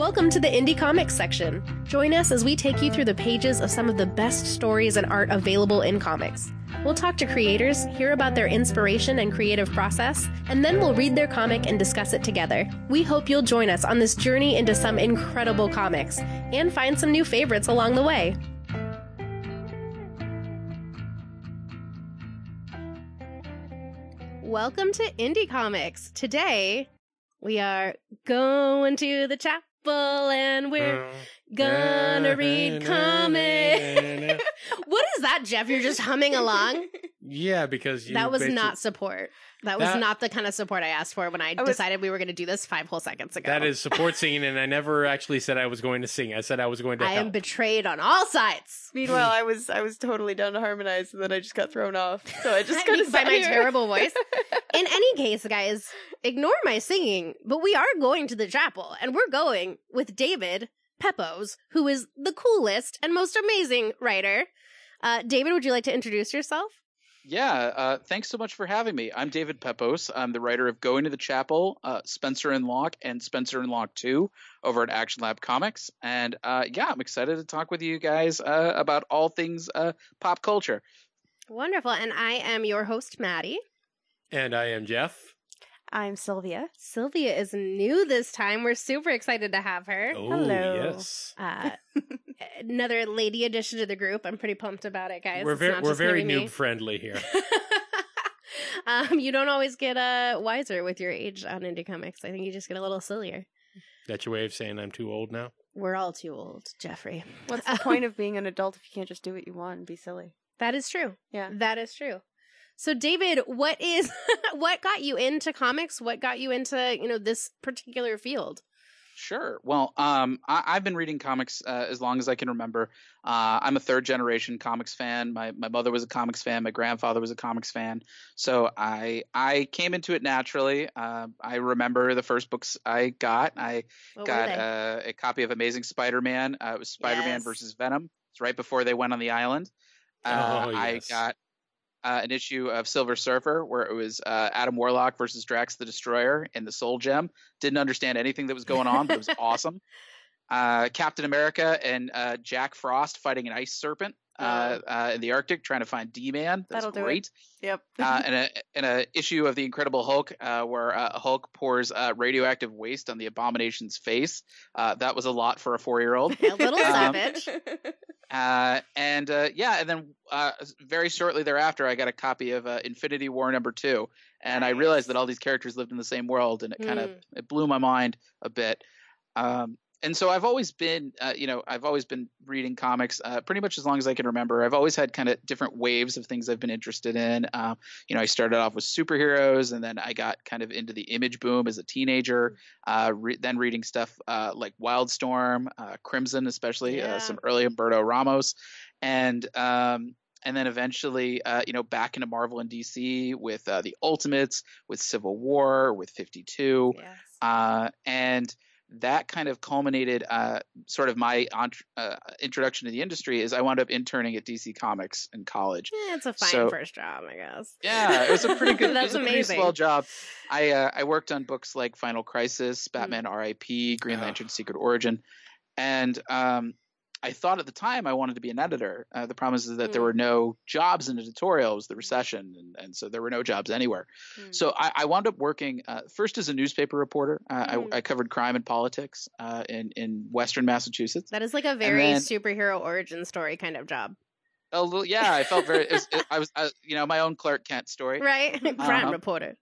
Welcome to the Indie Comics section. Join us as we take you through the pages of some of the best stories and art available in comics. We'll talk to creators, hear about their inspiration and creative process, and then we'll read their comic and discuss it together. We hope you'll join us on this journey into some incredible comics and find some new favorites along the way. Welcome to Indie Comics. Today, we are going to the chapel and we're mm. Gonna read comics. what is that, Jeff? You're just humming along? Yeah, because you that was basi- not support. That was That- not the kind of support I asked for when I, was- decided we were going to do this five whole seconds ago. That is support singing, and I never actually said I was going to sing. I said I was going to I am betrayed on all sides. Meanwhile, I was I was totally done to harmonize, and then I just got thrown off. So I just couldn't by my terrible voice. In any case, guys, ignore my singing, but we are going to the chapel, and we're going with David Pepos, who is the coolest and most amazing writer. Uh, David, would you like to introduce yourself? Yeah, uh, thanks so much for having me. I'm David Pepos. I'm the writer of Going to the Chapel, uh, Spencer and Locke, and Spencer and Locke 2 over at Action Lab Comics. And uh, yeah, I'm excited to talk with you guys uh, about all things uh, pop culture. Wonderful. And I am your host, Maddie. and I am Jeff. I'm Sylvia. Sylvia is new this time. We're super excited to have her. Oh, Hello. yes. Uh, another lady addition to the group. I'm pretty pumped about it, guys. we're very we're very be me. noob friendly here. um, you don't always get uh, wiser with your age on indie comics. I think you just get a little sillier. That's your way of saying I'm too old now. We're all too old, Jeffrey. What's the point of being an adult if you can't just do what you want and be silly? That is true. Yeah. That is true. So, David, what is what got you into comics? What got you into you know this particular field? Sure. Well, um, I, I've been reading comics uh, as long as I can remember. Uh, I'm a third generation comics fan. My my mother was a comics fan. My grandfather was a comics fan. So I I came into it naturally. Uh, I remember the first books I got. I What got they? uh, a copy of Amazing Spider-Man. Uh, it was Spider-Man Yes. versus Venom. It's right before they went on the island. Uh, Oh, I got uh, an issue of Silver Surfer where it was uh, Adam Warlock versus Drax the Destroyer in the Soul Gem. Didn't understand anything that was going on, but it was awesome. Uh, Captain America and uh, Jack Frost fighting an ice serpent uh, uh, in the Arctic, trying to find D-Man. That That'll was do it. great Yep. uh, and a and a issue of the Incredible Hulk uh, where uh, Hulk pours uh, radioactive waste on the Abomination's face. Uh, that was a lot for a four year old. a little um, savage. Uh, and uh, yeah, and then uh, very shortly thereafter, I got a copy of uh, Infinity War number two, and I realized that all these characters lived in the same world, and it kind of Hmm. it blew my mind a bit. Um, and so I've always been, uh, you know, I've always been reading comics uh, pretty much as long as I can remember. I've always had kind of different waves of things I've been interested in. Um, you know, I started off with superheroes, and then I got kind of into the image boom as a teenager. Uh, re- then reading stuff uh, like Wildstorm, uh, Crimson, especially Yeah. uh, some early Humberto Ramos, and um, and then eventually, uh, you know, back into Marvel and DC with uh, the Ultimates, with Civil War, with Fifty Two, yes. uh, and that kind of culminated uh, sort of my entre- uh, introduction to the industry. Is I wound up interning at DC Comics in college. Yeah, it's a fine so- first job, I guess. Yeah, it was a pretty good. it That's was a pretty amazing. swell job. I uh, I worked on books like Final Crisis, Batman R.I.P., Green Ugh. Lantern: Secret Origin, and um, I thought at the time I wanted to be an editor. Uh, the problem is that there Mm. were no jobs in editorial. It was the recession, and, and so there were no jobs anywhere. Mm. So I, I wound up working uh, first as a newspaper reporter. Uh, Mm. I, I covered crime and politics uh, in in Western Massachusetts. That is like a very then- superhero origin story kind of job, A little, yeah, I felt very. It was, it- I was, uh, you know, my own Clark Kent story. right? Crime Uh-huh. reporter.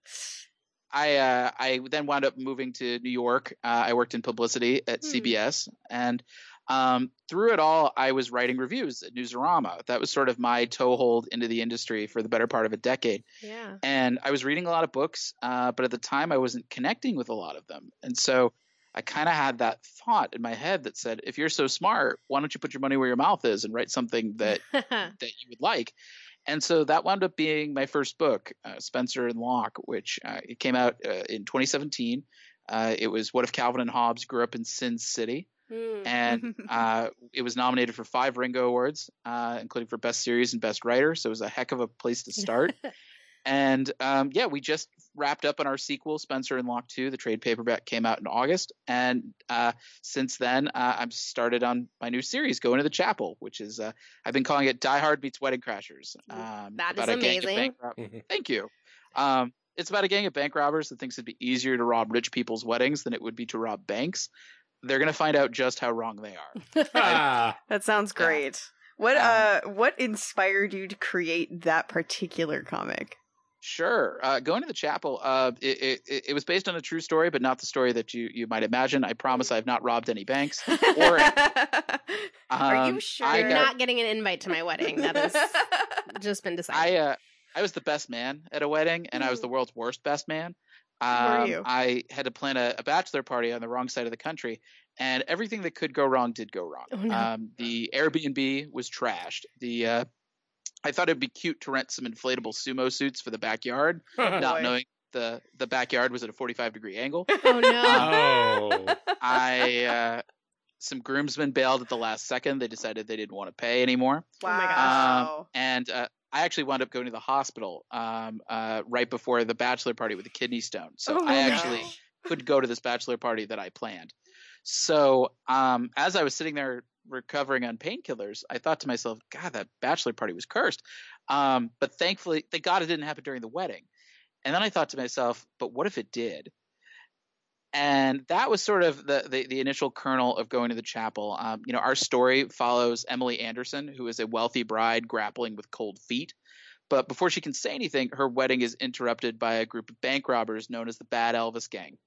I uh, I then wound up moving to New York. Uh, I worked in publicity at Hmm. CBS, and um, through it all, I was writing reviews at Newsarama. That was sort of my toehold into the industry for the better part of a decade. Yeah. And I was reading a lot of books, uh, but at the time, I wasn't connecting with a lot of them, and so I kind of had that thought in my head that said, "If you're so smart, why don't you put your money where your mouth is and write something that that you would like. And so that wound up being my first book, uh, Spencer and Locke, which uh, it came out uh, in 2017. Uh, it was What if Calvin and Hobbes grew up in Sin City? Hmm. And uh, it was nominated for five Ringo Awards, uh, including for Best Series and Best Writer. So it was a heck of a place to start. and um, yeah, we just wrapped up on our sequel, Spencer and Locke 2. The trade paperback came out in August. And uh, since then, uh, I've started on my new series, Going to the Chapel, which is, uh, I've been calling it Die Hard Meets Wedding Crashers. Um, that is amazing. Thank you. Um, it's about a gang of bank robbers that thinks it'd be easier to rob rich people's weddings than it would be to rob banks. They're going to find out just how wrong they are. that sounds great. Yeah. What um, uh what inspired you to create that particular comic? Sure. Uh, going to the chapel. Uh, it, it, it, was based on a true story, but not the story that you, you might imagine. I promise I've not robbed any banks. Or, um, Are you sure you're got, not getting an invite to my wedding? That has just been decided. I uh, I was the best man at a wedding, and I was the world's worst best man. Um, I had to plan a, a, bachelor party on the wrong side of the country, and everything that could go wrong did go wrong. Oh, no. um, the Airbnb was trashed. The uh, I thought it'd be cute to rent some inflatable sumo suits for the backyard, oh, not boy. knowing the the backyard was at a 45 degree angle. Oh no! Um, I uh, some groomsmen bailed at the last second. They decided they didn't want to pay anymore. Wow! Oh my gosh! Um, and uh, I actually wound up going to the hospital um, uh, right before the bachelor party with a kidney stone. So oh, I actually could go to this bachelor party that I planned. So um, as I was sitting there recovering on painkillers, I thought to myself, God, that bachelor party was cursed. Um, but thankfully, thank God it didn't happen during the wedding. And then I thought to myself, but what if it did? And that was sort of the, the, the initial kernel of going to the chapel. Um, you know, our story follows Emily Anderson, who is a wealthy bride grappling with cold feet. But before she can say anything, her wedding is interrupted by a group of bank robbers known as the Bad Elvis Gang.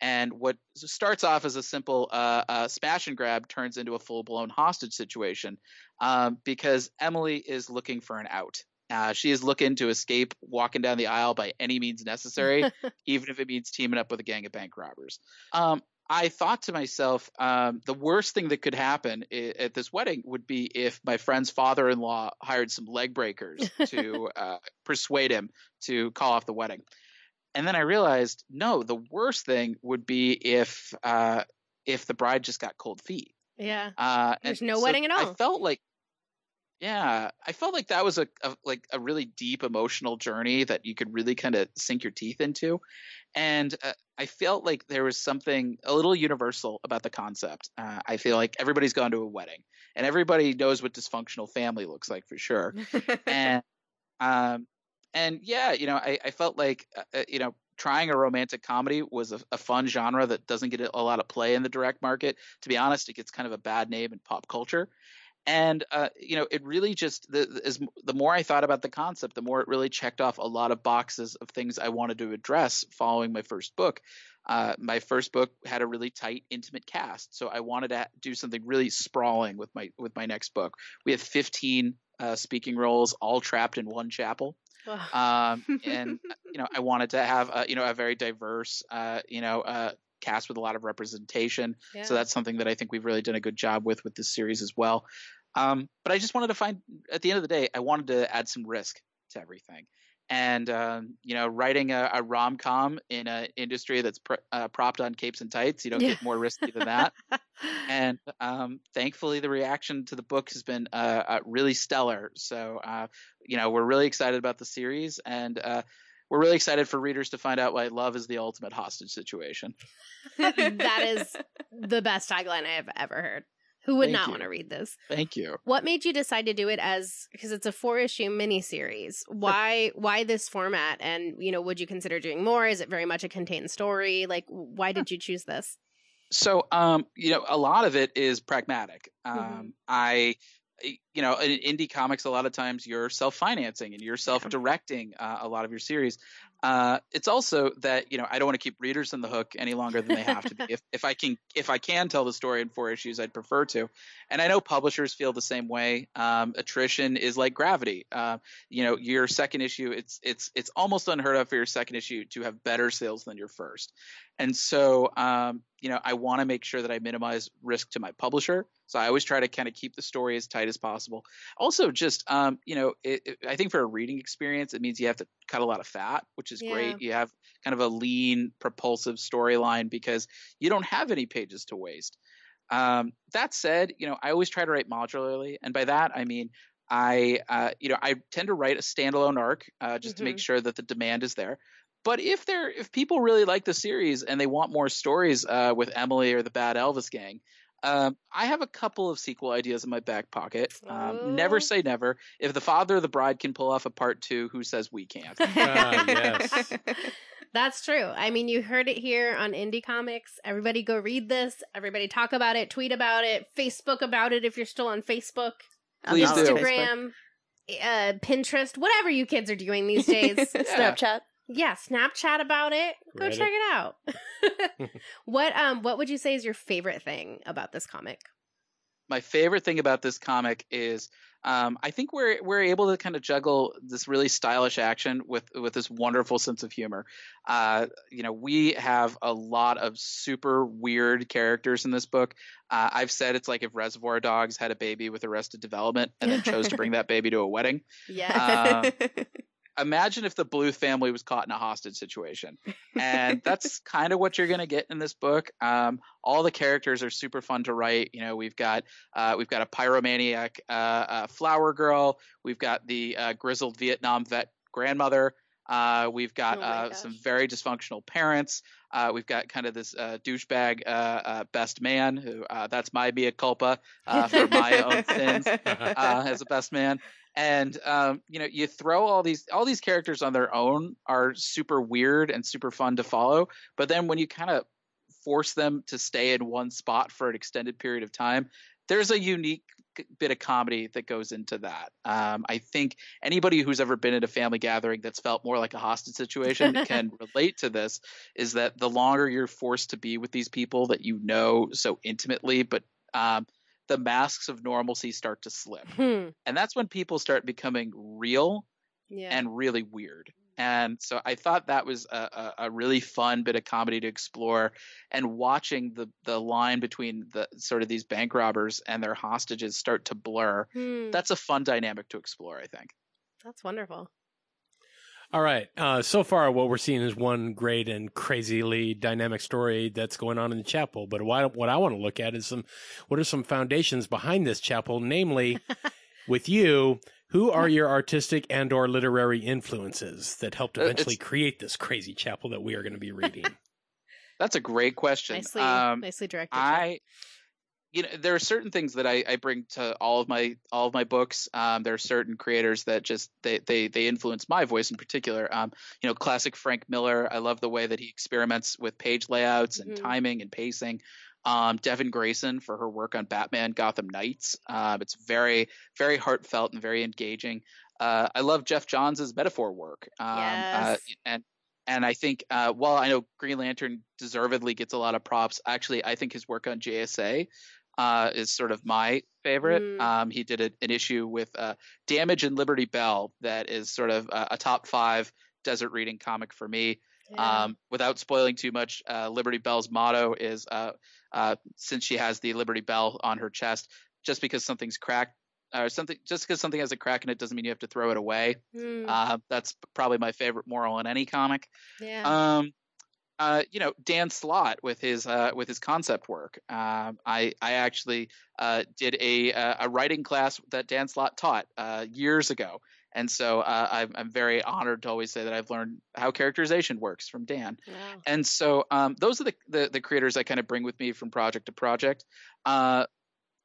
And what starts off as a simple uh, uh, smash and grab turns into a full blown hostage situation um, because Emily is looking for an out. Uh, she is looking to escape walking down the aisle by any means necessary, even if it means teaming up with a gang of bank robbers. Um, I thought to myself, um, the worst thing that could happen I- at this wedding would be if my friend's father in law hired some leg breakers to uh, persuade him to call off the wedding. And then I realized, no, the worst thing would be if uh, if the bride just got cold feet. Yeah. Uh, There's no so wedding at all. I felt like yeah, I felt like that was a, a, like a really deep emotional journey that you could really kind of sink your teeth into, and uh, I felt like there was something a little universal about the concept. Uh, I feel like everybody's gone to a wedding, and everybody knows what dysfunctional family looks like for sure, and um, and yeah, you know, I, I felt like uh, uh, you know trying a romantic comedy was a, a, fun genre that doesn't get a lot of play in the direct market. To be honest, it gets kind of a bad name in pop culture and uh, you know it really just the, as the more i thought about the concept the more it really checked off a lot of boxes of things i wanted to address following my first book. Uh, my first book had a really tight intimate cast so i wanted to do something really sprawling with my with my next book. We have 15 uh, speaking roles all trapped in one chapel. Um, and you know i wanted to have a, you know a very diverse uh, you know uh, cast with a lot of representation. Yeah. So that's something that I think we've really done a good job with with this series as well. Um, but I just wanted to find, at the end of the day, I wanted to add some risk to everything. And um, you know, writing a, a rom com in an industry that's pr- uh, propped on capes and tights, you don't yeah. get more risky than that. and um, thankfully, the reaction to the book has been uh, uh, really stellar. So uh, you know, we're really excited about the series, and uh, we're really excited for readers to find out why love is the ultimate hostage situation. that is the best tagline I have ever heard. Who would Thank not you. want to read this? Thank you. What made you decide to do it as because it's a four issue miniseries? Why why this format? And you know, would you consider doing more? Is it very much a contained story? Like, why did you choose this? So, um, you know, a lot of it is pragmatic. Um, mm-hmm. I you know, in indie comics, a lot of times you're self financing and you're self directing uh, a lot of your series. Uh, it's also that you know I don't want to keep readers on the hook any longer than they have to be. if if I can if I can tell the story in four issues, I'd prefer to. And I know publishers feel the same way. Um, attrition is like gravity. Uh, you know, your second issue, it's it's it's almost unheard of for your second issue to have better sales than your first. And so, um, you know, I want to make sure that I minimize risk to my publisher. So I always try to kind of keep the story as tight as possible. Also, just um, you know, it, it, I think for a reading experience, it means you have to cut a lot of fat, which is yeah. great. You have kind of a lean, propulsive storyline because you don't have any pages to waste. Um, that said, you know, I always try to write modularly, and by that I mean I, uh, you know, I tend to write a standalone arc uh, just mm-hmm. to make mm-hmm. sure that the demand is there. But if they're if people really like the series and they want more stories uh, with Emily or the Bad Elvis Gang, um, I have a couple of sequel ideas in my back pocket. Um, never say never. If the father of the bride can pull off a part two, who says we can't? Ah, yes. That's true. I mean, you heard it here on Indie Comics. Everybody go read this. Everybody talk about it, tweet about it, Facebook about it if you're still on Facebook, Please I'm do. Facebook. Instagram, uh, Pinterest, whatever you kids are doing these days. Snapchat. Yeah, Snapchat about it. Go Reddit. check it out. what um what would you say is your favorite thing about this comic? my favorite thing about this comic is um, I think we're we're able to kind of juggle this really stylish action with with this wonderful sense of humor. Uh, you know, we have a lot of super weird characters in this book. Uh, I've said it's like if Reservoir Dogs had a baby with Arrested Development and then chose to bring that baby to a wedding. Yeah. Imagine if the Bluth family was caught in a hostage situation, and that's kind of what you're going to get in this book. Um, all the characters are super fun to write. You know, we've got uh, we've got a pyromaniac uh, uh, flower girl. We've got the uh, grizzled Vietnam vet grandmother. Uh, we've got Oh uh, some very dysfunctional parents. Uh, we've got kind of this uh, douchebag uh, uh, best man who uh, that's my mea culpa uh, for my own sins uh, as a best man. And um, you know, you throw all these all these characters on their own are super weird and super fun to follow. But then when you kind of force them to stay in one spot for an extended period of time, there's a unique bit of comedy that goes into that. Um, I think anybody who's ever been at a family gathering that's felt more like a hostage situation can relate to this. Is that the longer you're forced to be with these people that you know so intimately, but um, the masks of normalcy start to slip Hmm. and that's when people start becoming real Yeah. and really weird and so i thought that was a, a, a really fun bit of comedy to explore and watching the the line between the sort of these bank robbers and their hostages start to blur Hmm. that's a fun dynamic to explore i think That's wonderful. All right. Uh, so far, what we're seeing is one great and crazily dynamic story that's going on in the chapel. But what, what I want to look at is some, what are some foundations behind this chapel? Namely, with you, who are your artistic and/or literary influences that helped Uh, eventually it's- create this crazy chapel that we are going to be reading? that's a great question Nicely, um, nicely directed. I, you know, there are certain things that I, I bring to all of my all of my books. Um, there are certain creators that just they they they influence my voice in particular. Um, you know, classic Frank Miller. I love the way that he experiments with page layouts and Mhm. timing and pacing. Um, Devin Grayson for her work on Batman Gotham Knights. Um, it's very very heartfelt and very engaging. Uh, I love Geoff Johns' metaphor work. Um, uh, Yes. and and I think uh, while I know Green Lantern deservedly gets a lot of props, actually I think his work on JSA uh, is sort of my favorite. Mm. Um, he did a, an issue with uh, Damage and Liberty Bell that is sort of a, a top five desert reading comic for me. Yeah. Um, without spoiling too much, uh, Liberty Bell's motto is uh, uh, since she has the Liberty Bell on her chest, just because something's cracked. Or something, just because something has a crack in it doesn't mean you have to throw it away. Hmm. Uh, that's probably my favorite moral in any comic. yeah. Um, uh, you know, Dan Slott with his uh, with his concept work. Um, I I actually uh, did a uh, a writing class that Dan Slott taught uh, years ago, and so uh, I'm I'm very honored to always say that I've learned how characterization works from Dan. wow. And so um, those are the, the the creators I kind of bring with me from project to project. Uh,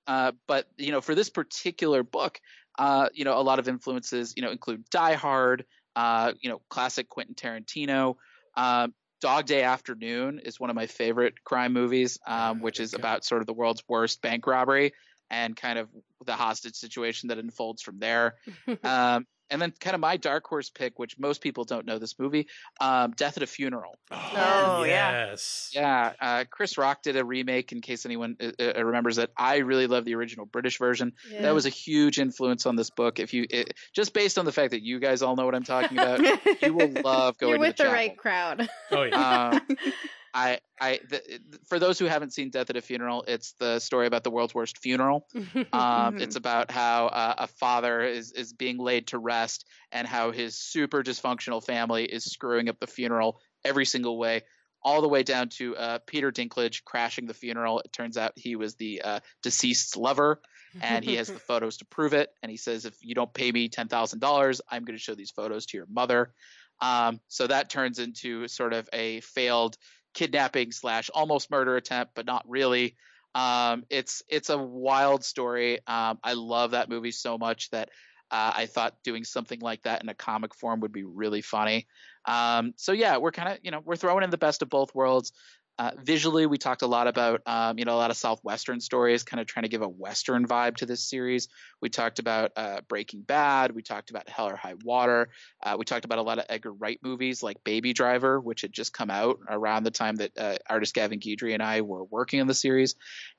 uh, but you know, for this particular book, uh, you know, a lot of influences, you know, include Die Hard, uh, you know, classic Quentin Tarantino. Um, Dog Day Afternoon is one of my favorite crime movies, um, which is about sort of the world's worst bank robbery and kind of the hostage situation that unfolds from there. um, and then kind of my dark horse pick, which most people don't know this movie, um, Death at a Funeral. Oh, yeah. yes. Yeah, uh, Chris Rock did a remake. In case anyone uh, uh, remembers that, I really love the original British version. Yeah. That was a huge influence on this book. If you it, just based on the fact that you guys all know what I'm talking about, you will love going You're to with the, the, chapel. right crowd. Oh, yeah. Um, I, I, the, for those who haven't seen Death at a Funeral, it's the story about the world's worst funeral. Um, Mhm. It's about how uh, a father is is being laid to rest, and how his super dysfunctional family is screwing up the funeral every single way, all the way down to uh, Peter Dinklage crashing the funeral. It turns out he was the uh, deceased's lover, and he has the photos to prove it. And he says, "If you don't pay me ten thousand dollars, I'm going to show these photos to your mother." Um, so that turns into sort of a failed kidnapping slash almost murder attempt, but not really. Um, it's it's a wild story. Um, I love that movie so much that uh, I thought doing something like that in a comic form would be really funny. Um, so yeah, we're kind of you know we're throwing in the best of both worlds. Uh, visually, we talked a lot about, um, you know, a lot of southwestern stories, kind of trying to give a western vibe to this series. We talked about uh, Breaking Bad. We talked about Hell or High Water. Uh, we talked about a lot of Edgar Wright movies like Baby Driver, which had just come out around the time that uh, artist Gavin Guidry and I were working on the series.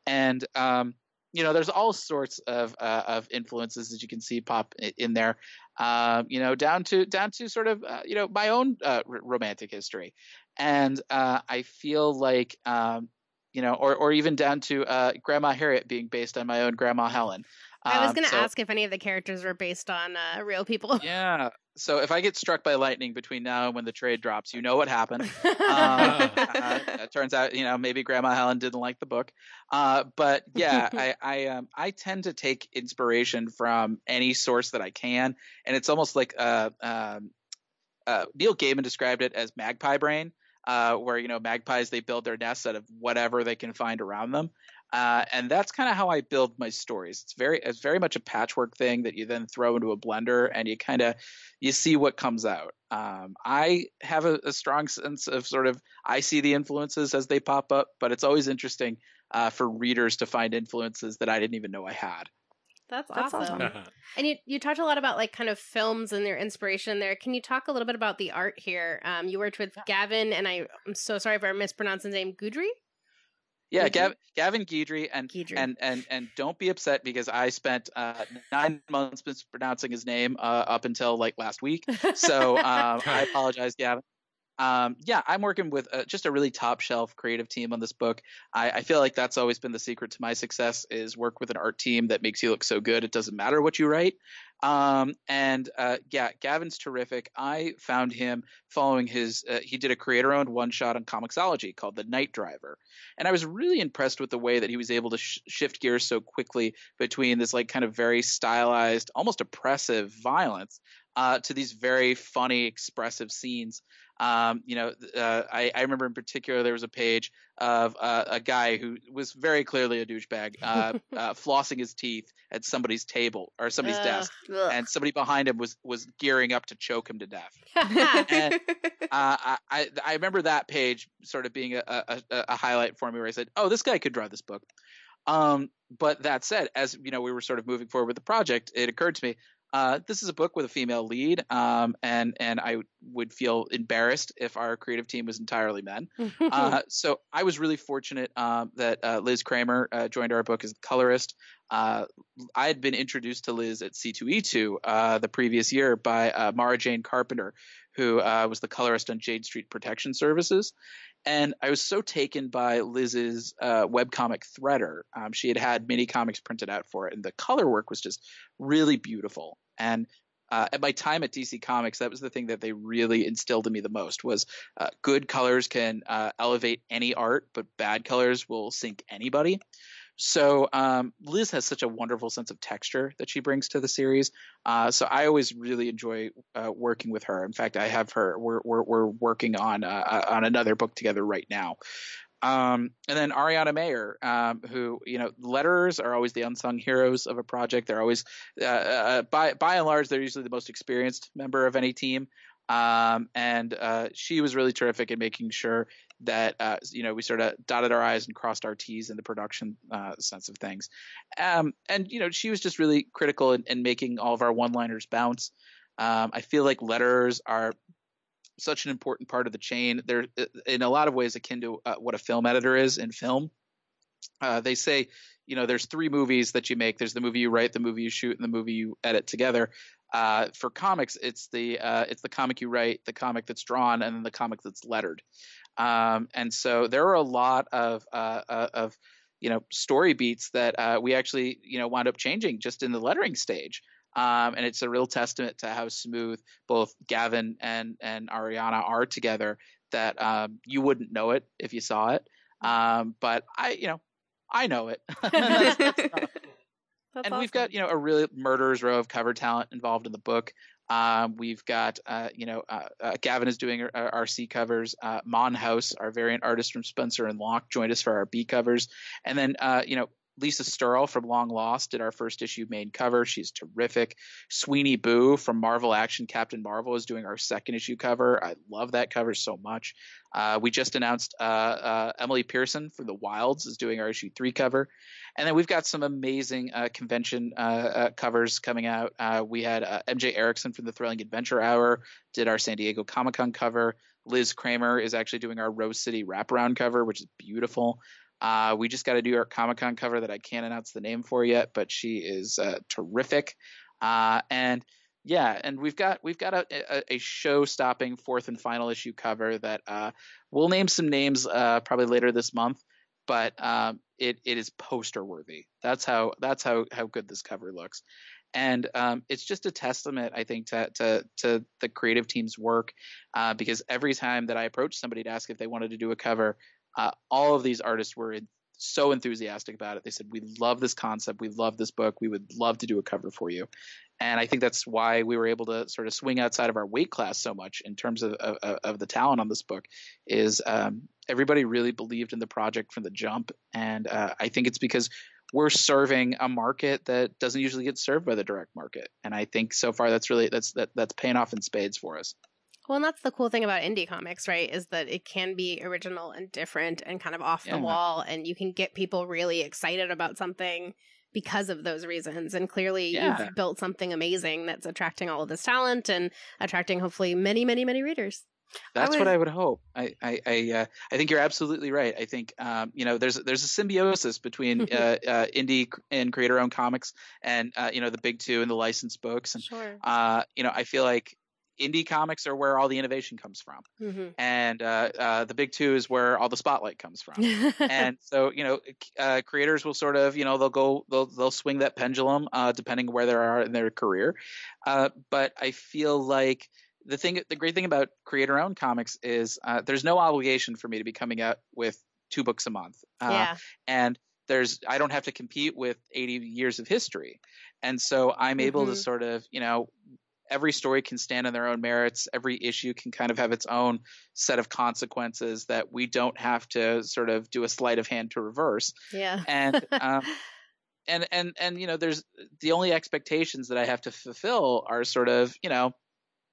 And um, you know, there's all sorts of uh, of influences that you can see pop in there. Um, you know, down to down to sort of uh, you know my own uh, r- romantic history, and uh, I feel like um, you know, or or even down to uh, Grandma Harriet being based on my own Grandma Helen. I was um, going to so, ask if any of the characters were based on uh, real people. Yeah. So if I get struck by lightning between now and when the trade drops, you know what happened. um, uh, it turns out, you know, maybe Grandma Helen didn't like the book. Uh, but yeah, I I, um, I tend to take inspiration from any source that I can, and it's almost like uh, um, uh, Neil Gaiman described it as magpie brain. Uh, where you know magpies they build their nests out of whatever they can find around them uh, and that's kind of how I build my stories. It's very it's very much a patchwork thing that you then throw into a blender and you kind of you see what comes out. Um, I have a, a, strong sense of sort of I see the influences as they pop up, but it's always interesting uh, for readers to find influences that I didn't even know I had. That's, That's awesome. awesome. and you you talked a lot about like kind of films and their inspiration there. Can you talk a little bit about the art here? Um, you worked with Gavin, and I, I'm so sorry if I mispronounced his name, Gudry. Yeah, Gav, Gavin Guidry, and Guidry. and and and don't be upset because I spent uh, nine months mispronouncing his name uh, up until like last week. So um, I apologize, Gavin. Um, yeah, I'm working with uh, just a really top shelf creative team on this book. I, I, feel like that's always been the secret to my success is work with an art team that makes you look so good. It doesn't matter what you write. Um, and uh, yeah, Gavin's terrific. I found him following his. Uh, he did a creator-owned one-shot on Comixology called The Night Driver, and I was really impressed with the way that he was able to sh- shift gears so quickly between this like kind of very stylized, almost oppressive violence uh, to these very funny, expressive scenes. Um, you know, uh, I, I, remember in particular there was a page of uh, a guy who was very clearly a douchebag, uh, uh flossing his teeth at somebody's table or somebody's desk, ugh. and somebody behind him was was gearing up to choke him to death. and uh, I I remember that page sort of being a, a, a highlight for me where I said, "Oh, this guy could draw this book." Um, but that said, as you know, we were sort of moving forward with the project, it occurred to me, uh, this is a book with a female lead, um, and and I would feel embarrassed if our creative team was entirely men. uh, so I was really fortunate um, that uh, Liz Kramer uh, joined our book as colorist. Uh, I had been introduced to Liz at C2E2 uh, the previous year by Mara Jane Carpenter, who was the colorist on Jade Street Protection Services. And I was so taken by Liz's uh, webcomic Threader. Um, she had had mini comics printed out for it, and the color work was just really beautiful. And uh, at my time at DC Comics, that was the thing that they really instilled in me the most was uh, good colors can uh, elevate any art, but bad colors will sink anybody. So um, Liz has such a wonderful sense of texture that she brings to the series. Uh, so I always really enjoy uh, working with her. In fact, I have her. We're we're, we're working on uh, uh on another book together right now. Um, and then Ariana Maher, um, who you know, letterers are always the unsung heroes of a project. They're always, uh, uh, by by and large, they're usually the most experienced member of any team. Um, and uh, she was really terrific in making sure that uh, you know we sort of dotted our i's and crossed our t's in the production uh, sense of things. Um, and you know she was just really critical in, in making all of our one-liners bounce. Um, I feel like letters are such an important part of the chain. They're in a lot of ways akin to uh, what a film editor is in film. Uh, they say, you know, there's three movies that you make. There's the movie you write, the movie you shoot, and the movie you edit together. Uh, for comics, it's the uh, it's the comic you write, the comic that's drawn, and then the comic that's lettered. Um, and so there are a lot of uh, uh of you know story beats that uh, we actually you know wound up changing just in the lettering stage. Um, and it's a real testament to how smooth both Gavin and and Ariana are together. That um, you wouldn't know it if you saw it, um, but I you know I know it. that's, that's and awesome. we've got you know a really murderers row of cover talent involved in the book. Um, we've got, uh, you know, uh, uh, Gavin is doing our, C covers. Uh, Mon House, our variant artist from Spencer and Locke, joined us for our B covers. And then, uh, you know, Lisa Sterle from Long Lost did our first issue main cover. She's terrific. Sweeney Boo from Marvel Action Captain Marvel is doing our second issue cover. I love that cover so much. Uh, we just announced uh, uh, Emily Pearson from The Wilds is doing our issue three cover. And then we've got some amazing uh, convention uh, uh, covers coming out. we had MJ Erickson from the Thrilling Adventure Hour did our San Diego Comic Con cover. Liz Kramer is actually doing our Rose City wraparound cover, which is beautiful. Uh, we just got to do our Comic Con cover that I can't announce the name for yet, but she is uh, terrific. Uh, and yeah, and we've got we've got a, a, a show-stopping fourth and final issue cover that uh, we'll name some names uh, probably later this month, but um, it it is poster worthy. That's how that's how how good this cover looks. And um, it's just a testament, I think, to to, to the creative team's work, uh, because every time that I approach somebody to ask if they wanted to do a cover, uh, all of these artists were so enthusiastic about it. They said, "We love this concept. We love this book. We would love to do a cover for you." And I think that's why we were able to sort of swing outside of our weight class so much in terms of of, of the talent on this book. Is um, everybody really believed in the project from the jump, and uh, I think it's because we're serving a market that doesn't usually get served by the direct market. And I think so far that's really that's that, that's paying off in spades for us. Well, and that's the cool thing about indie comics, right? Is that it can be original and different and kind of off yeah. the wall, and you can get people really excited about something because of those reasons. And clearly, yeah. you've built something amazing that's attracting all of this talent and attracting hopefully many, many, many readers. That's I what I would hope. I I I, uh, I, think you're absolutely right. I think um, you know there's there's a symbiosis between uh, uh, indie and creator-owned comics and uh, you know the big two and the licensed books. And sure. Uh, you know I feel like indie comics are where all the innovation comes from, mm-hmm. and uh, uh, the big two is where all the spotlight comes from. and so, you know, uh, creators will sort of, you know, they'll go, they'll they'll swing that pendulum uh, depending where they are in their career. Uh, but I feel like the thing, the great thing about creator-owned comics is uh, there's no obligation for me to be coming out with two books a month. yeah. And there's I don't have to compete with 80 years of history. And so I'm able mm-hmm. to sort of, you know, every story can stand on their own merits. Every issue can kind of have its own set of consequences that we don't have to sort of do a sleight of hand to reverse. Yeah. And um, and and and you know, there's the only expectations that I have to fulfill are sort of you know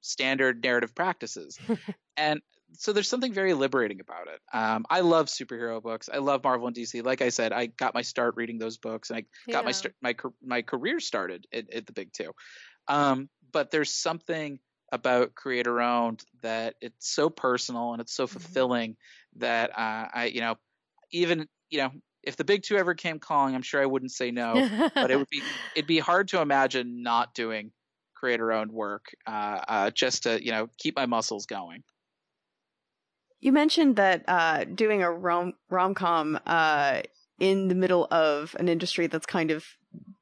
standard narrative practices, and so there's something very liberating about it. Um, I love superhero books. I love Marvel and DC. Like I said, I got my start reading those books, and I yeah. got my st- my my career started at, at the big two. Um, but there's something about creator owned that it's so personal and it's so mm-hmm. fulfilling mm-hmm. that uh, I, you know, even you know, if the big two ever came calling, I'm sure I wouldn't say no. but it would be it'd be hard to imagine not doing creator owned work uh, uh, just to you know keep my muscles going. You mentioned that uh, doing a rom rom com uh, in the middle of an industry that's kind of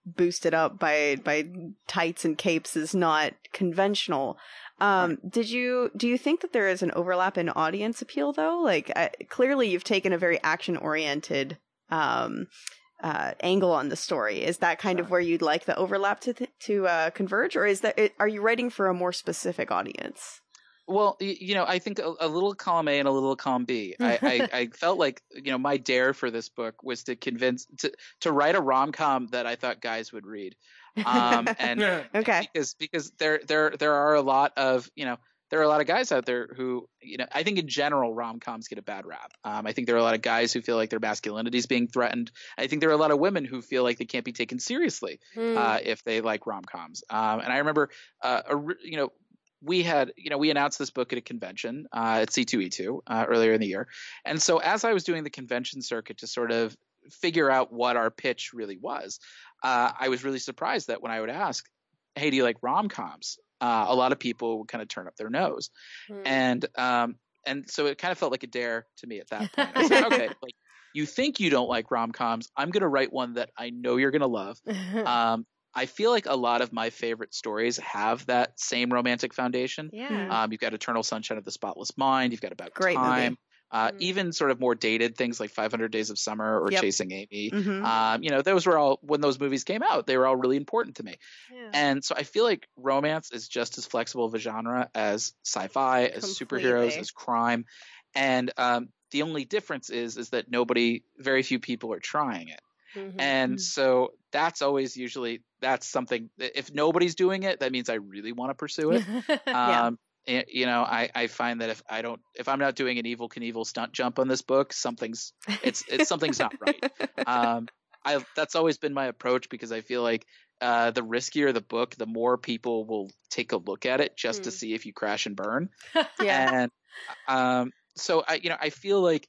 boosted up by by tights and capes is not conventional. Um, did you do you think that there is an overlap in audience appeal though? Like uh, clearly you've taken a very action oriented um, uh, angle on the story. Is that kind of where you'd like the overlap to th- to uh, converge, or is that are you writing for a more specific audience? Well, you know, I think a, a, little column A and a little column B. I, I, I, felt like, you know, my dare for this book was to convince to to write a rom com that I thought guys would read. Um, and okay, because because there there there are a lot of you know there are a lot of guys out there who you know I think in general rom coms get a bad rap. Um, I think there are a lot of guys who feel like their masculinity is being threatened. I think there are a lot of women who feel like they can't be taken seriously mm. uh, if they like rom coms. Um, and I remember, uh, a, you know, we had, you know, we announced this book at a convention uh, at C2E2 uh, earlier in the year. And so as I was doing the convention circuit to sort of figure out what our pitch really was, uh, I was really surprised that when I would ask, hey, do you like rom coms? Uh, a lot of people would kind of turn up their nose. Mm. And, um, and so it kind of felt like a dare to me at that point. I said, okay, like, you think you don't like rom coms. I'm going to write one that I know you're going to love. Um, I feel like a lot of my favorite stories have that same romantic foundation. Yeah. Um, you've got Eternal Sunshine of the Spotless Mind. You've got About Great Time. Uh, Mm. Even sort of more dated things like 500 Days of Summer or Yep. Chasing Amy. Mhm. Um, you know, those were all when those movies came out. They were all really important to me. Yeah. And so I feel like romance is just as flexible of a genre as sci-fi, as superheroes, as crime. And um, the only difference is is that nobody, very few people are trying it. Mhm. And Mm. so that's always usually that's something. If nobody's doing it, that means I really want to pursue it. Yeah. Um, y- you know, I, I find that if I don't, if I'm not doing an Evel Knievel stunt jump on this book, something's it's it's something's not right. Um, I that's always been my approach because I feel like uh, the riskier the book, the more people will take a look at it just to Hmm. see if you crash and burn. yeah. And um, so I, you know, I feel like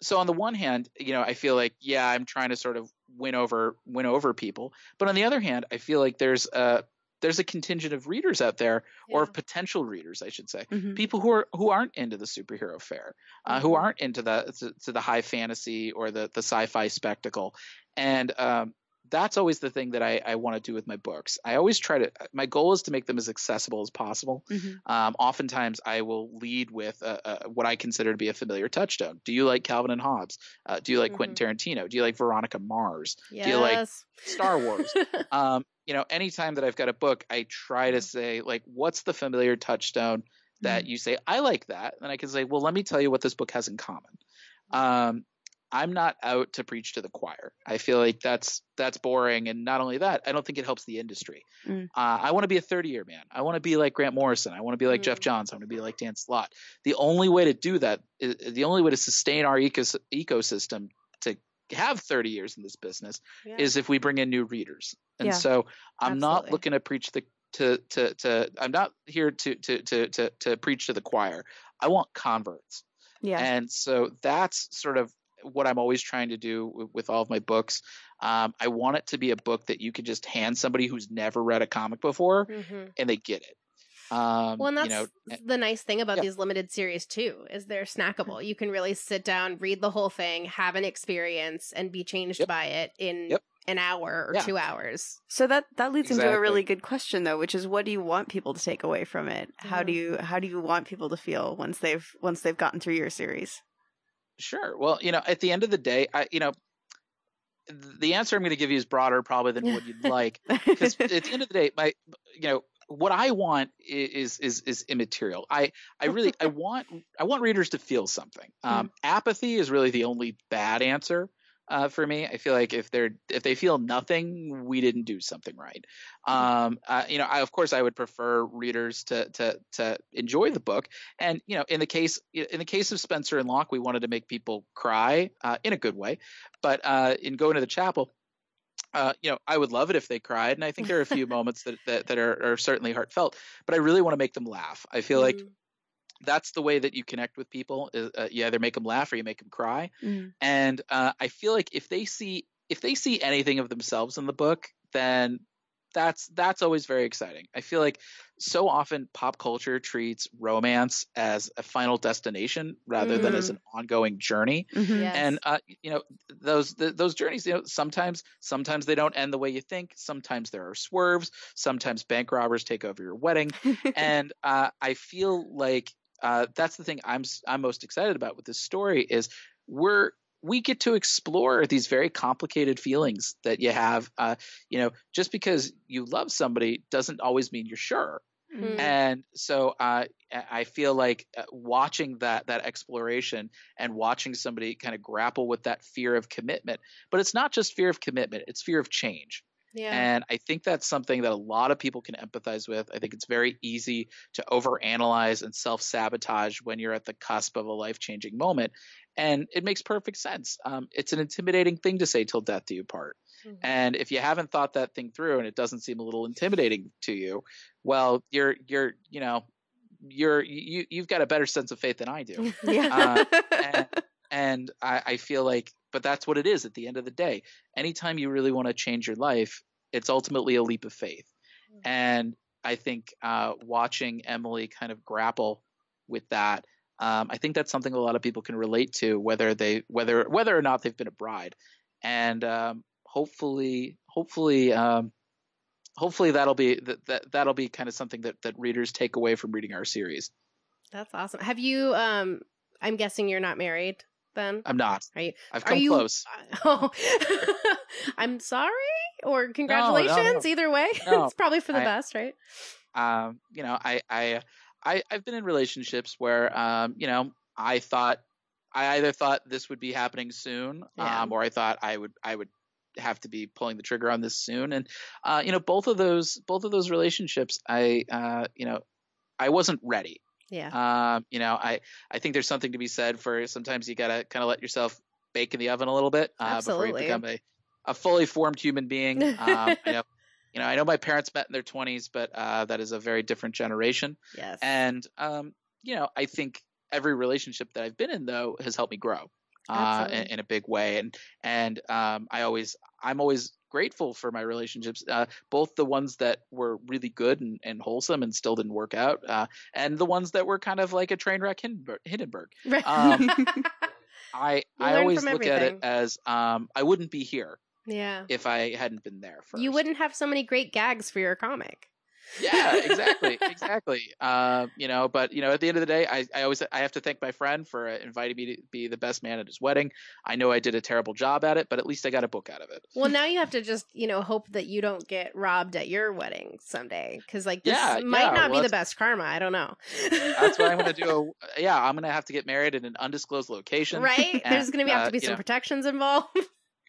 so on the one hand, you know, I feel like yeah, I'm trying to sort of win over win over people, but on the other hand, I feel like there's a there's a contingent of readers out there or Yeah. of potential readers, I should say, Mhm. people who are who aren't into the superhero fare, uh, who Mhm. aren't into the to, to the high fantasy or the the sci-fi spectacle, and um, that's always the thing that I, I want to do with my books. I always try to. My goal is to make them as accessible as possible. Mhm. Um, oftentimes, I will lead with a, a, what I consider to be a familiar touchstone. Do you like Calvin and Hobbes? Uh, do you like Quentin Tarantino? Do you like Veronica Mars? yes. you like Star Wars? um, you know, anytime that I've got a book, I try to say like, what's the familiar touchstone that you say I like that, and I can say, well, let me tell you what this book has in common. Um, I'm not out to preach to the choir. I feel like that's that's boring, and not only that, I don't think it helps the industry. Mm. Uh, I want to be a 30 year man. I want to be like Grant Morrison. I want to be like Geoff Mm. Johns. I want to be like Dan Slott. The only way to do that, is, the only way to sustain our ecos- ecosystem to have 30 years in this business Yeah. is if we bring in new readers. And Yeah, so I'm not looking to preach the to to to I'm not here to to to to to preach to the choir. I want converts. Yeah. And so that's sort of what I'm always trying to do with, with all of my books. Um, I want it to be a book that you could just hand somebody who's never read a comic before Mhm. and they get it. Um, Well, and that's you know, eh, the nice thing about yeah. these limited series too, is they're snackable. You can really sit down, read the whole thing, have an experience, and be changed Yep. by it in Yep. an hour or Yeah. two hours. So that that leads into a really good question though, which is what do you want people to take away from it? How do you how do you want people to feel once they've once they've gotten through your series? Sure. Well, you know, at the end of the day, I, you know, the answer I'm going to give you is broader probably than what you'd like. Because at the end of the day, my, you know, what I want is is is immaterial. I I really I want I want readers to feel something. Um, Apathy is really the only bad answer uh, for me. I feel like if they're if they feel nothing, we didn't do something right. Um, uh, you know, I of course I would prefer readers to to to enjoy the book. And you know, in the case in the case of Spencer and Locke, we wanted to make people cry uh, in a good way. But uh, in going to the chapel, uh, you know, I would love it if they cried, and I think there are a few moments that that, that are, are certainly heartfelt. But I really want to make them laugh. I feel like Mhm. That's the way that you connect with people. Is, uh, you either make them laugh or you make them cry. Mhm. And uh, I feel like if they see if they see anything of themselves in the book, then that's that's always very exciting. I feel like so often pop culture treats romance as a final destination rather than as an ongoing journey Mhm. Yes. and uh, you know those th- those journeys you know sometimes sometimes they don't end the way you think sometimes there are swerves sometimes bank robbers take over your wedding and uh, i feel like uh, that's the thing i'm i'm most excited about with this story is we're we get to explore these very complicated feelings that you have uh, you know just because you love somebody doesn't always mean you're sure Mm. and so uh, I feel like uh, watching that that exploration and watching somebody kind of grapple with that fear of commitment, but it's not just fear of commitment; it's fear of change. Yeah. And I think that's something that a lot of people can empathize with. I think it's very easy to overanalyze and self sabotage when you're at the cusp of a life changing moment, and it makes perfect sense. Um, it's an intimidating thing to say "till death do you part." Mhm. And if you haven't thought that thing through and it doesn't seem a little intimidating to you, well, you're you're you know you're you you've got a better sense of faith than I do. yeah. and and I, I feel like but that's what it is at the end of the day. Anytime you really want to change your life, it's ultimately a leap of faith. And I think uh, watching Emily kind of grapple with that, um, I think that's something a lot of people can relate to, whether they whether whether or not they've been a bride. And um, hopefully, hopefully, um, hopefully that'll be that, that that'll be kind of something that that readers take away from reading our series. That's awesome. Have you um I'm guessing you're not married then. I'm not. Are you? I've come you? close. Oh, I'm sorry, or congratulations. Either way, No, it's probably for the I- best, right? um, you know, I, I, I, I've been in relationships where, um, you know, I thought, I either thought this would be happening soon, Yeah. um, or I thought I would, I would have to be pulling the trigger on this soon. And, uh, you know, both of those, both of those relationships, I, uh, you know, I wasn't ready. Yeah. Um, you know, I, I think there's something to be said for sometimes you gotta kind of let yourself bake in the oven a little bit, uh, before you become a, a fully formed human being. Um, I know, you know, I know my parents met in their 20s, but uh, that is a very different generation. yes. And um, you know, I think every relationship that I've been in though has helped me grow uh, in, in a big way. And and um, I always I'm always grateful for my relationships, uh, both the ones that were really good and, and wholesome and still didn't work out, uh, and the ones that were kind of like a train wreck Hindenburg. Hindenburg. Right. um, I I always look at it as um, I wouldn't be here yeah. if I hadn't been there first. You wouldn't have so many great gags for your comic. yeah exactly exactly um you know but you know at the end of the day i i always i have to thank my friend for uh, inviting me to be the best man at his wedding i know i did a terrible job at it but at least i got a book out of it Well, now you have to just, you know, hope that you don't get robbed at your wedding someday. Because, like, this Yeah, might yeah, not well, be the best karma. I don't know. that's what i'm gonna do a, yeah i'm gonna have to get married in an undisclosed location Right? There's going to have uh, to be you some know, protections involved.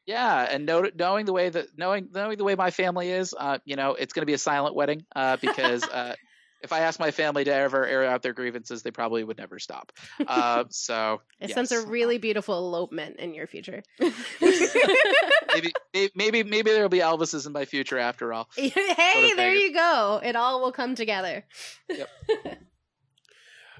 Yeah and know, knowing the way that knowing knowing the way my family is uh you know it's gonna be a silent wedding uh because uh if I asked my family to ever air out their grievances, they probably would never stop. Uh, so It yes. sends a really beautiful elopement in your future. maybe, maybe maybe maybe there'll be Elvises in my future after all. hey, Go to there you go. It all will come together. Yep.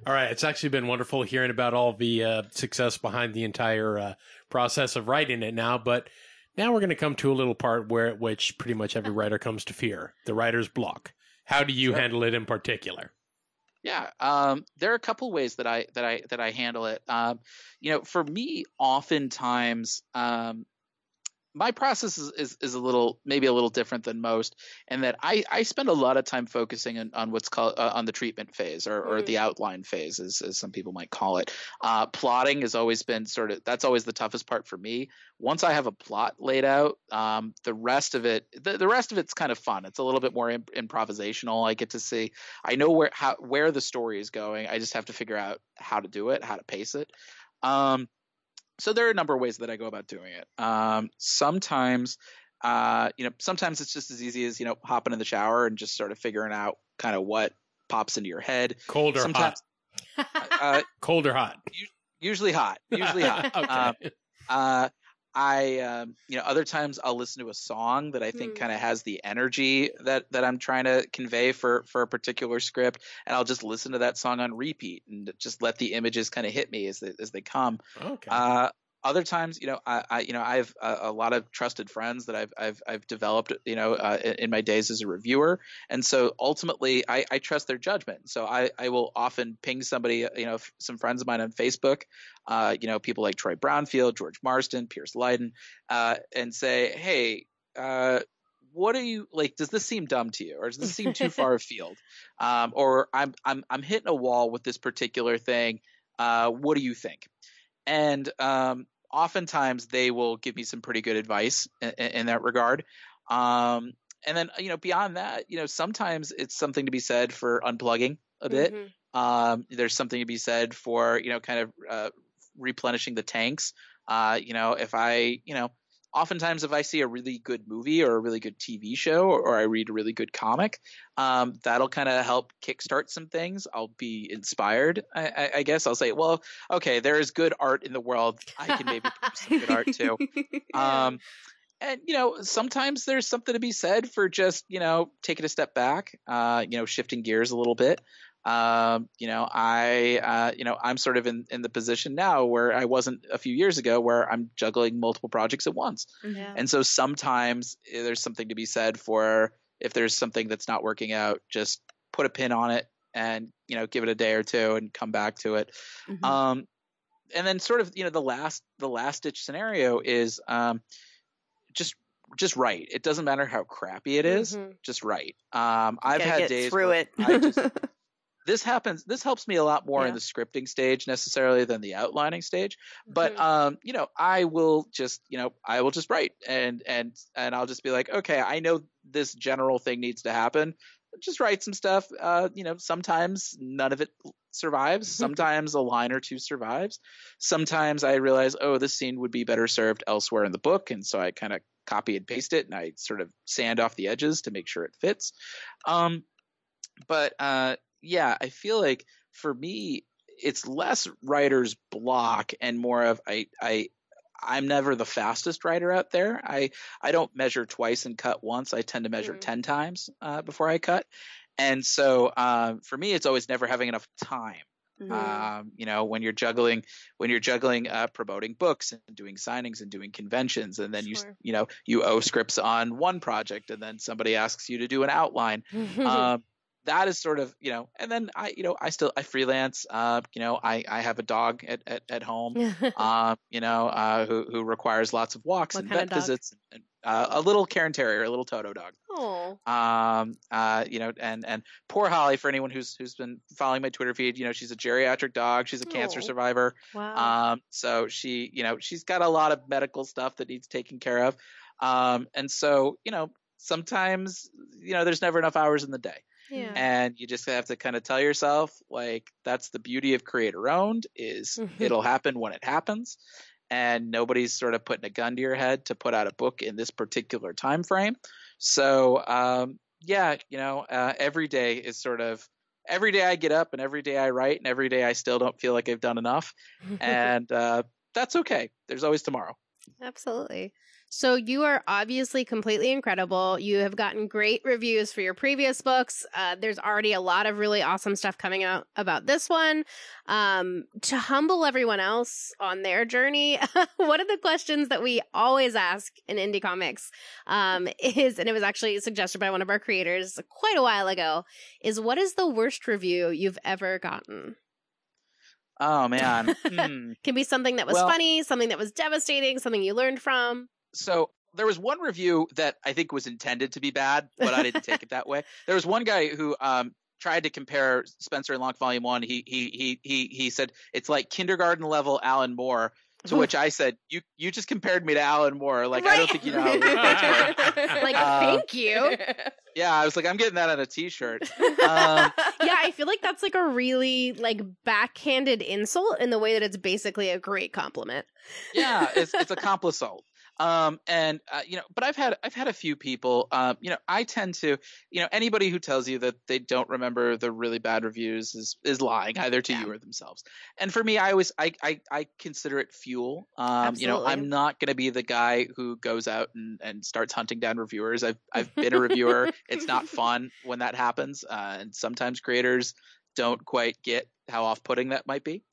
All right, it's actually been wonderful hearing about all the uh, success behind the entire uh, process of writing it now. But now we're going to come to a little part where which pretty much every writer comes to fear: the writer's block. How do you Sure. handle it in particular? Yeah, um, there are a couple ways that I that I that I handle it. Um, you know, for me, oftentimes um, my process is, is is a little maybe a little different than most, in that I I spend a lot of time focusing on, on what's called uh, on the treatment phase or, or Mm. the outline phase, as, as some people might call it. Uh, plotting has always been sort of that's always the toughest part for me. Once I have a plot laid out, um, the rest of it the, the rest of it's kind of fun. It's a little bit more imp- improvisational. I get to see I know where how where the story is going. I just have to figure out how to do it, how to pace it. Um, so there are a number of ways that I go about doing it. Um, sometimes, uh, you know, sometimes it's just as easy as you know hopping in the shower and just sort of figuring out kind of what pops into your head. Cold or Sometimes, hot? uh, Cold or hot? usually hot, usually hot. okay. Um, uh, I, um, you know, other times I'll listen to a song that I think Hmm. kind of has the energy that that I'm trying to convey for for a particular script, and I'll just listen to that song on repeat and just let the images kind of hit me as they as they come. okay. Uh, other times, you know, I, I you know, I have a, a lot of trusted friends that I've I've I've developed, you know, uh, in, in my days as a reviewer, and so ultimately, I, I trust their judgment. So I I will often ping somebody, you know, f- some friends of mine on Facebook, uh, you know, people like Troy Brownfield, George Marston, Pierce Lydon, uh, and say, hey. Uh, what are you like? Does this seem dumb to you, or does this seem too far afield? Um, or I'm I'm I'm hitting a wall with this particular thing. Uh, what do you think? And um, oftentimes they will give me some pretty good advice in, in that regard. Um, and then you know beyond that, you know sometimes it's something to be said for unplugging a bit. Mhm. Um, there's something to be said for you know kind of uh, replenishing the tanks. Uh, you know if I you know oftentimes if I see a really good movie or a really good TV show or, or I read a really good comic, um, that'll kind of help kickstart some things. I'll be inspired. I, I, I guess I'll say, well, okay, there is good art in the world. I can maybe produce some good art too. Um, and you know, sometimes there's something to be said for just you know taking a step back, uh, you know, shifting gears a little bit. Um, you know, I, uh, you know, I'm sort of in, in the position now where I wasn't a few years ago, where I'm juggling multiple projects at once. Yeah. And so sometimes eh, there's something to be said for if there's something that's not working out, just put a pin on it and you know give it a day or two and come back to it. Mhm. Um, and then sort of you know the last the last ditch scenario is um, just just right. It doesn't matter how crappy it is, Mhm. just right. Um, I've had days through it. I just this happens this helps me a lot more Yeah. in the scripting stage necessarily than the outlining stage but Mm-hmm. Mhm. um you know i will just you know i will just write and and and i'll just be like okay i know this general thing needs to happen just write some stuff uh you know sometimes none of it survives sometimes a line or two survives sometimes i realize oh this scene would be better served elsewhere in the book and so i kind of copy and paste it and i sort of sand off the edges to make sure it fits um but uh yeah i feel like for me it's less writer's block and more of i i i'm never the fastest writer out there. I i don't measure twice and cut once. I tend to measure Mhm. 10 times uh, before i cut. And so um, for me it's always never having enough time. Mhm. um, you know when you're juggling when you're juggling uh, promoting books and doing signings and doing conventions and then you you know you owe scripts on one project and then somebody asks you to do an outline. Um, that is sort of you know and then i you know i still i freelance uh, you know i i have a dog at at, at home um, you know, uh, who who requires lots of walks What and vet visits. And, uh, a little Cairn Terrier, a little Toto dog. oh, Um, uh, you know, and and poor Holly. For anyone who's who's been following my Twitter feed, you know, she's a geriatric dog. She's a cancer survivor. wow. Um, so she, you know, she's got a lot of medical stuff that needs taken care of. Um, and so you know, sometimes you know, there's never enough hours in the day yeah. and you just have to kind of tell yourself like that's the beauty of creator owned is Mhm. it'll happen when it happens and nobody's sort of putting a gun to your head to put out a book in this particular time frame so um, yeah you know uh, every day is sort of every day i get up and every day i write and every day i still don't feel like i've done enough and uh, that's okay there's always tomorrow Absolutely. So you are obviously completely incredible. You have gotten great reviews for your previous books. Uh, there's already a lot of really awesome stuff coming out about this one. Um, to humble everyone else on their journey, one of the questions that we always ask in indie comics um, is, and it was actually suggested by one of our creators quite a while ago, is what is the worst review you've ever gotten? oh man hmm. Can be something that was Well- funny, something that was devastating, something you learned from. So there was one review that I think was intended to be bad, but I didn't take it that way. There was one guy who um, tried to compare Spencer and Locke Volume One. He he he he he said it's like kindergarten level Alan Moore. To which I said, "You you just compared me to Alan Moore. Like I don't think you know how real books work." like, Uh, thank you. Yeah, I was like, I'm getting that on a T-shirt. Um, yeah, I feel like that's like a really like backhanded insult in the way that it's basically a great compliment. yeah, it's it's a complisalt. Um, and uh, you know, but I've had I've had a few people. Um, you know, I tend to, you know, anybody who tells you that they don't remember the really bad reviews is is lying either to Yeah. you or themselves. And for me, I always I I, I consider it fuel. Um, you know, I'm not going to be the guy who goes out and and starts hunting down reviewers. I've I've been a reviewer. it's not fun when that happens, uh, and sometimes creators don't quite get how off-putting that might be.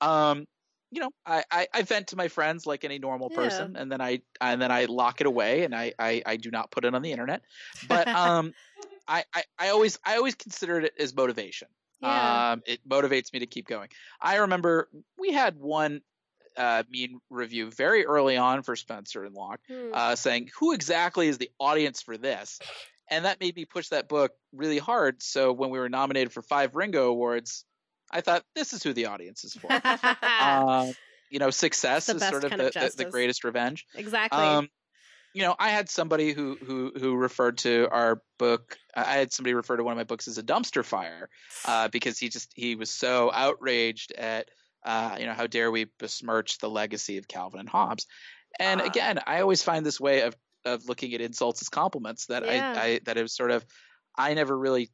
Um, you know, I, I, I vent to my friends like any normal Yeah. person, and then I and then I lock it away, and I, I, I do not put it on the internet. But um, I, I, I always I always considered it as motivation. Yeah. Um, it motivates me to keep going. I remember we had one uh, mean review very early on for Spencer and Locke, Hmm. uh, saying who exactly is the audience for this, and that made me push that book really hard. So when we were nominated for five Ringo Awards, I thought this is who the audience is for. uh, you know, success is sort of the, of the, the greatest revenge. exactly. Um, you know, I had somebody who who who referred to our book. I had somebody refer to one of my books as a dumpster fire uh, because he just he was so outraged at uh, you know how dare we besmirch the legacy of Calvin and Hobbes. And Ah. again, I always find this way of of looking at insults as compliments that Yeah. I, I that it was sort of I never really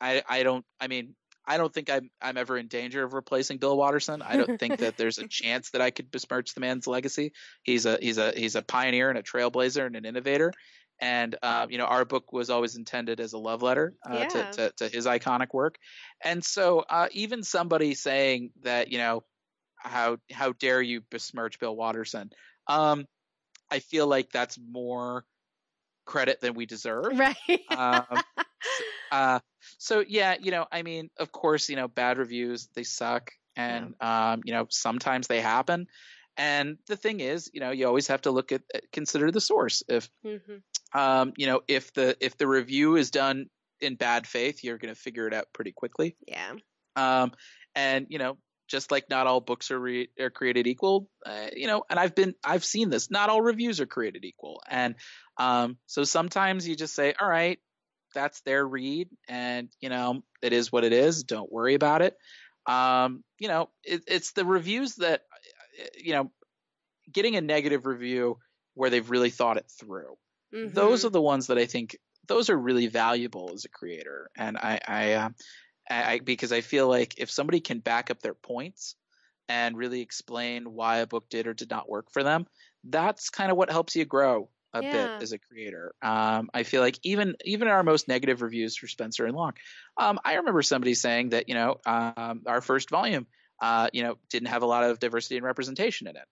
I I don't I mean I don't think I'm I'm ever in danger of replacing Bill Watterson. I don't think that there's a chance that I could besmirch the man's legacy. He's a he's a he's a pioneer and a trailblazer and an innovator. And um, you know, our book was always intended as a love letter uh, Yeah. to, to to his iconic work. And so, uh, even somebody saying that, you know, how how dare you besmirch Bill Watterson? Um, I feel like that's more credit than we deserve. right. Um, uh, so yeah, you know, I mean, of course, you know, bad reviews they suck, and um, you know, sometimes they happen. And the thing is, you know, you always have to look at consider the source. If Mhm. um, you know, if the if the review is done in bad faith, you're going to figure it out pretty quickly. Yeah. Um, and you know, just like not all books are re- are created equal, uh, you know, and I've been I've seen this. Not all reviews are created equal, and um, so sometimes you just say, all right, that's their read, and you know, it is what it is. Don't worry about it. Um, you know, it, it's the reviews that you know, getting a negative review where they've really thought it through. Mhm. Those are the ones that I think those are really valuable as a creator, and I, I, uh, I, because I feel like if somebody can back up their points and really explain why a book did or did not work for them, that's kind of what helps you grow a Yeah. bit as a creator. Um, I feel like even even our most negative reviews for Spencer and Locke, um, I remember somebody saying that you know um, our first volume, uh, you know, didn't have a lot of diversity and representation in it,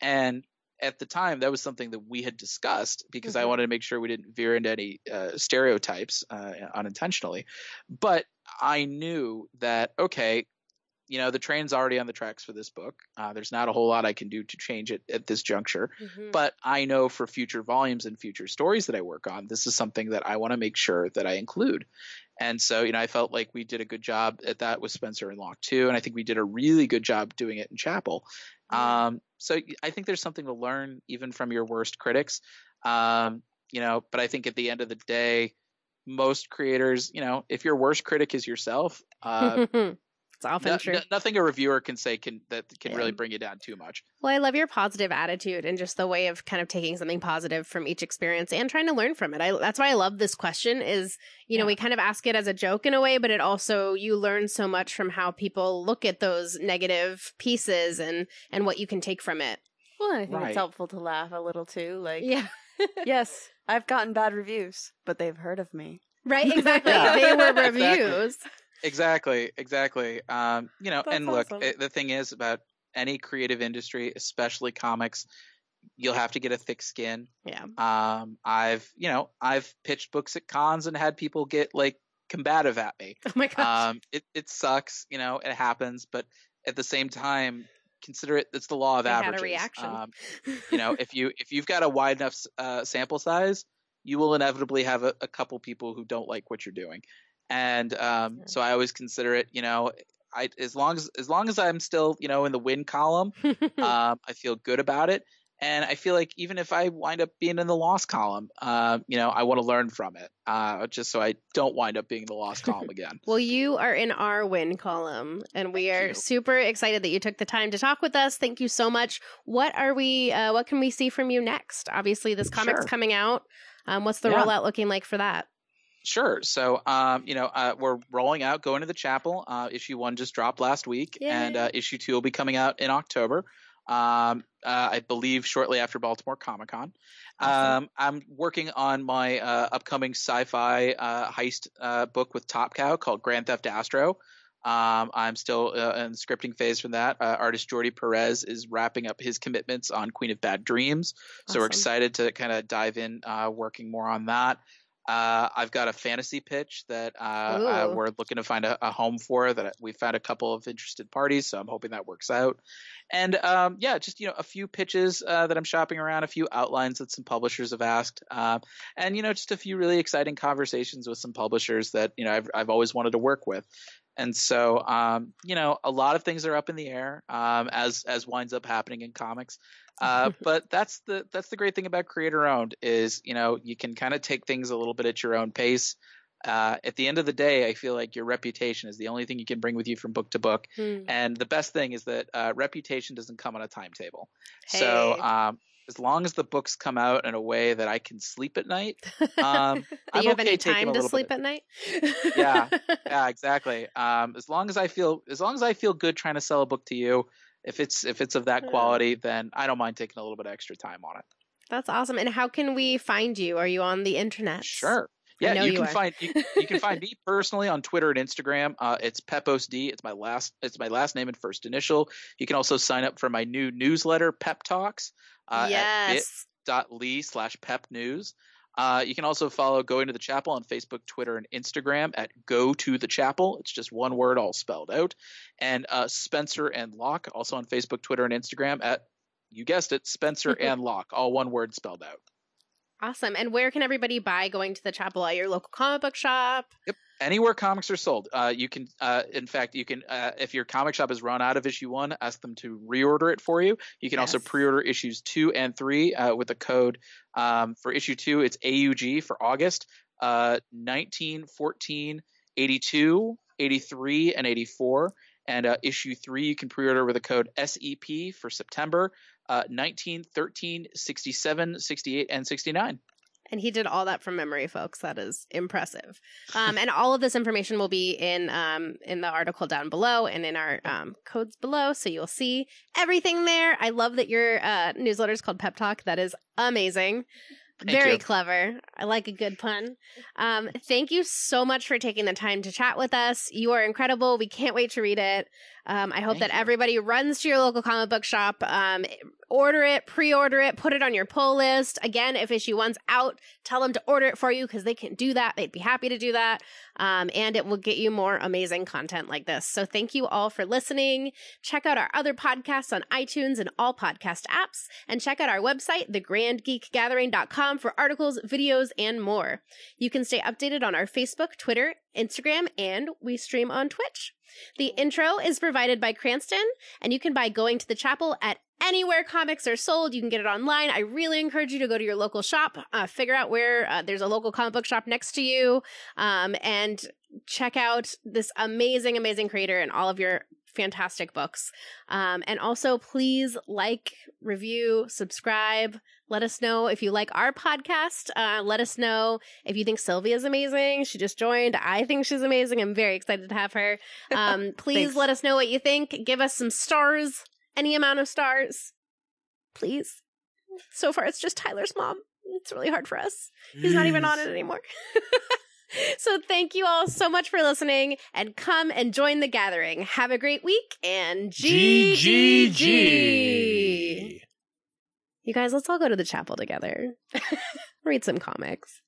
and at the time that was something that we had discussed because I Mhm. wanted to make sure we didn't veer into any uh, stereotypes uh, unintentionally. But I knew that okay, you know, the train's already on the tracks for this book. Uh, there's not a whole lot I can do to change it at this juncture. Mhm. But I know for future volumes and future stories that I work on, this is something that I want to make sure that I include. And so, you know, I felt like we did a good job at that with Spencer and Locke too, and I think we did a really good job doing it in Chapel. Um, so I think there's something to learn even from your worst critics. Um, you know, but I think at the end of the day, most creators, you know, if your worst critic is yourself, uh, it's often no- true. no- nothing a reviewer can say can that can Yeah. really bring you down too much. Well, I love your positive attitude and just the way of kind of taking something positive from each experience and trying to learn from it. I, that's why I love this question is, you know, Yeah. we kind of ask it as a joke in a way, but it also, you learn so much from how people look at those negative pieces and, and what you can take from it. Well, I think Right. it's helpful to laugh a little too. Like, Yeah. yes, I've gotten bad reviews, but they've heard of me. Right. Exactly. Yeah. They were reviews. Exactly, exactly. Exactly. Um, you know, That's and look, awesome. eh, the thing is about any creative industry, especially comics, you'll have to get a thick skin. Yeah. Um, I've, you know, I've pitched books at cons and had people get like combative at me. Oh my gosh. Um, it it sucks, you know, it happens, but at the same time, consider it. It's the law of They had a averages. reaction. Um, you know, if you if you've got a wide enough uh, sample size, you will inevitably have a, a couple people who don't like what you're doing, and um, so I always consider it. You know, I as long as as long as I'm still you know in the win column, um, I feel good about it. And I feel like even if I wind up being in the loss column, uh, you know, I want to learn from it, uh, just so I don't wind up being in the loss column again. Well, you are in our win column, and we Thank are you. super excited that you took the time to talk with us. Thank you so much. What are we? Uh, what can we see from you next? Obviously, this comic's Sure. coming out. Um, what's the Yeah. rollout looking like for that? Sure. So, um, you know, uh, we're rolling out Going to the Chapel. Uh, issue one just dropped last week, and uh, issue two will be coming out in October. Um, uh, I believe shortly after Baltimore Comic Con. Awesome. Um, I'm working on my uh, upcoming sci-fi uh, heist uh, book with Top Cow called Grand Theft Astro. Um, I'm still uh, in the scripting phase from that. Uh, artist Jordi Perez is wrapping up his commitments on Queen of Bad Dreams, so we're excited to kind of dive in, uh, working more on that. Uh, I've got a fantasy pitch that uh, uh, we're looking to find a, a home for. That we found a couple of interested parties, so I'm hoping that works out. And um, yeah, just you know, a few pitches uh, that I'm shopping around, a few outlines that some publishers have asked, um, and you know, just a few really exciting conversations with some publishers that you know I've I've always wanted to work with. And so, um, you know, a lot of things are up in the air um, as as winds up happening in comics. Uh, but that's the that's the great thing about creator owned is you know you can kind of take things a little bit at your own pace. Uh, at the end of the day, I feel like your reputation is the only thing you can bring with you from book to book. Hmm. And the best thing is that uh, reputation doesn't come on a timetable. So um, as long as the books come out in a way that I can sleep at night, um, Do I'm you have okay any time to sleep bit at night? Yeah. yeah, exactly. Um, as long as I feel as long as I feel good trying to sell a book to you, if it's if it's of that quality, then I don't mind taking a little bit of extra time on it. That's awesome. And how can we find you? Are you on the internet? Sure. Yeah, you, you can are. find you, you can find me personally on Twitter and Instagram. Uh, it's Pepose D. It's my last it's my last name and first initial. You can also sign up for my new newsletter, Pep Talks, uh, at yes. bit.ly slash pep news. Uh, you can also follow Going to the Chapel on Facebook, Twitter, and Instagram at Go to the Chapel. It's just one word, all spelled out. And uh, Spencer and Locke, also on Facebook, Twitter, and Instagram at, you guessed it, Spencer and Locke, all one word spelled out. Awesome. And where can everybody buy going to the chapel at your local comic book shop? Yep. Anywhere comics are sold, uh, you can. Uh, in fact, you can. Uh, if your comic shop has run out of issue one, ask them to reorder it for you. You can also pre-order issues two and three uh, with the code um, for issue two. It's AUG for August. Uh, 19, 14, 82, 83, and 84. And uh, issue three, you can pre-order with the code SEP for September. Uh, 19, 13, 67, 68, and 69. And he did all that from memory, folks. That is impressive. Um, and all of this information will be in um, in the article down below and in our um, codes below, so you'll see everything there. I love that your uh, newsletter is called Pep Talk. That is amazing. Thank Very you. clever. I like a good pun. Um, thank you so much for taking the time to chat with us. You are incredible. We can't wait to read it. Um, I hope Thank that you. everybody runs to your local comic book shop, um, order it, pre-order it, put it on your pull list. Again, if issue one's out, tell them to order it for you because they can do that. They'd be happy to do that, um, and it will get you more amazing content like this. So thank you all for listening. Check out our other podcasts on iTunes and all podcast apps, and check out our website, thegrandgeekgathering.com, for articles, videos, and more. You can stay updated on our Facebook, Twitter, Instagram, and we stream on Twitch. The intro is provided by Cranston, and you can buy Going to the Chapel at anywhere comics are sold. You can get it online. I really encourage you to go to your local shop, uh, figure out where uh, there's a local comic book shop next to you, um, and check out this amazing, amazing creator and all of your fantastic books. Um, and also, please like, review, subscribe. Let us know if you like our podcast. Uh, let us know if you think Sylvia's amazing. She just joined. I think she's amazing. I'm very excited to have her. Um, please let us know what you think. Give us some stars, any amount of stars. Please. So far, it's just Tyler's mom. It's really hard for us. He's not even on it anymore. so thank you all so much for listening and come and join the gathering. Have a great week and G G G. You guys, let's all go to the chapel together. Read some comics.